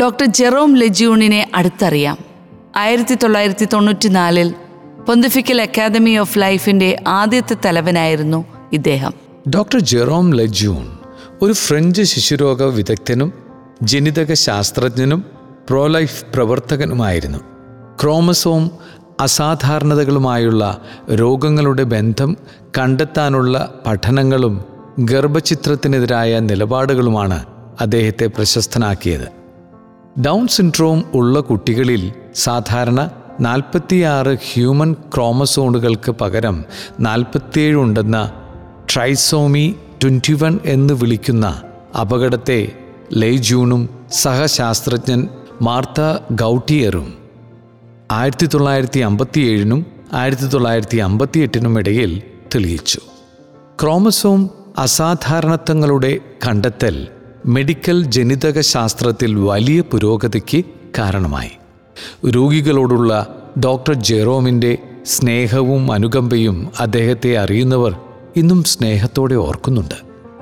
Doctor Jerome ലെജിയൂണിനെ അടുത്തറിയാം. ആയിരത്തി തൊള്ളായിരത്തി തൊണ്ണൂറ്റിനാലിൽ pontifical academy of ലൈഫിന്റെ ആദ്യത്തെ തലവനായിരുന്നു ഇദ്ദേഹം. ഡോക്ടർ ജെറോം ലജൂൺ ഒരു ഫ്രഞ്ച് ശിശുരോഗ വിദഗ്ധനും ജനിതക ശാസ്ത്രജ്ഞനും പ്രോലൈഫ് പ്രവർത്തകനുമായിരുന്നു. ക്രോമസോം അസാധാരണതകളുമായുള്ള രോഗങ്ങളുടെ ബന്ധം കണ്ടെത്താനുള്ള പഠനങ്ങളും ഗർഭചിത്രത്തിനെതിരായ നിലപാടുകളുമാണ് അദ്ദേഹത്തെ പ്രശസ്തനാക്കിയത്. ഡൗൺ സിൻഡ്രോം ഉള്ള കുട്ടികളിൽ സാധാരണ നാൽപ്പത്തിയാറ് ഹ്യൂമൻ ക്രോമസോണുകൾക്ക് പകരം നാൽപ്പത്തിയേഴ് ഉണ്ടെന്ന ട്രൈസോമി ട്വന്റി വൺ എന്ന് വിളിക്കുന്ന അപകടത്തെ ലെയ്ജൂണും സഹശാസ്ത്രജ്ഞൻ മാർത്ത ഗൗട്ടിയറും ആയിരത്തി തൊള്ളായിരത്തി അമ്പത്തിയേഴിനും ആയിരത്തി തൊള്ളായിരത്തി അമ്പത്തി എട്ടിനും ഇടയിൽ തെളിയിച്ചു. ക്രോമസോം അസാധാരണത്വങ്ങളുടെ കണ്ടെത്തൽ മെഡിക്കൽ ജനിതക ശാസ്ത്രത്തിൽ വലിയ പുരോഗതിക്ക് കാരണമായി. രോഗികളോടുള്ള ഡോക്ടർ ജെറോമിന്റെ സ്നേഹവും അനുകമ്പയും അദ്ദേഹത്തെ അറിയുന്നവർ ഇന്നും സ്നേഹത്തോടെ ഓർക്കുന്നുണ്ട്.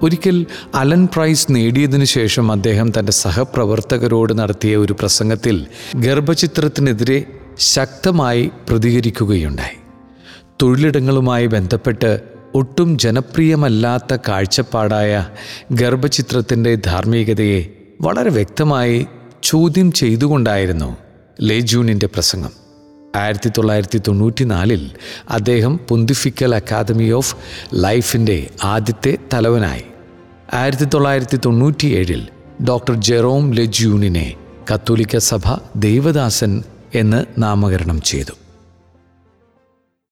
ഒരിക്കൽ അലൻ പ്രൈസ് നേടിയതിനു ശേഷം അദ്ദേഹം തന്റെ സഹപ്രവർത്തകരോട് നടത്തിയ ഒരു പ്രസംഗത്തിൽ ഗർഭചിത്രത്തിനെതിരെ ശക്തമായി പ്രതികരിക്കുകയുണ്ടായി. തൊഴിലിടങ്ങളുമായി ബന്ധപ്പെട്ട് ഒട്ടും ജനപ്രിയമല്ലാത്ത കാഴ്ചപ്പാടായ ഗർഭചിത്രത്തിന്റെ ധാർമ്മികതയെ വളരെ വ്യക്തമായി ചോദ്യം ചെയ്തുകൊണ്ടായിരുന്നു ലേജൂണിന്റെ പ്രസംഗം. ആയിരത്തി തൊള്ളായിരത്തി തൊണ്ണൂറ്റിനാലിൽ അദ്ദേഹം പൊന്തിഫിക്കൽ അക്കാദമി ഓഫ് ലൈഫിന്റെ ആദ്യത്തെ തലവനായി. ആയിരത്തി തൊള്ളായിരത്തി തൊണ്ണൂറ്റിയേഴിൽ ഡോക്ടർ ജെറോം ലെജ്യൂണിനെ കത്തോലിക്ക സഭ ദൈവദാസൻ എന്ന് നാമകരണം ചെയ്തു.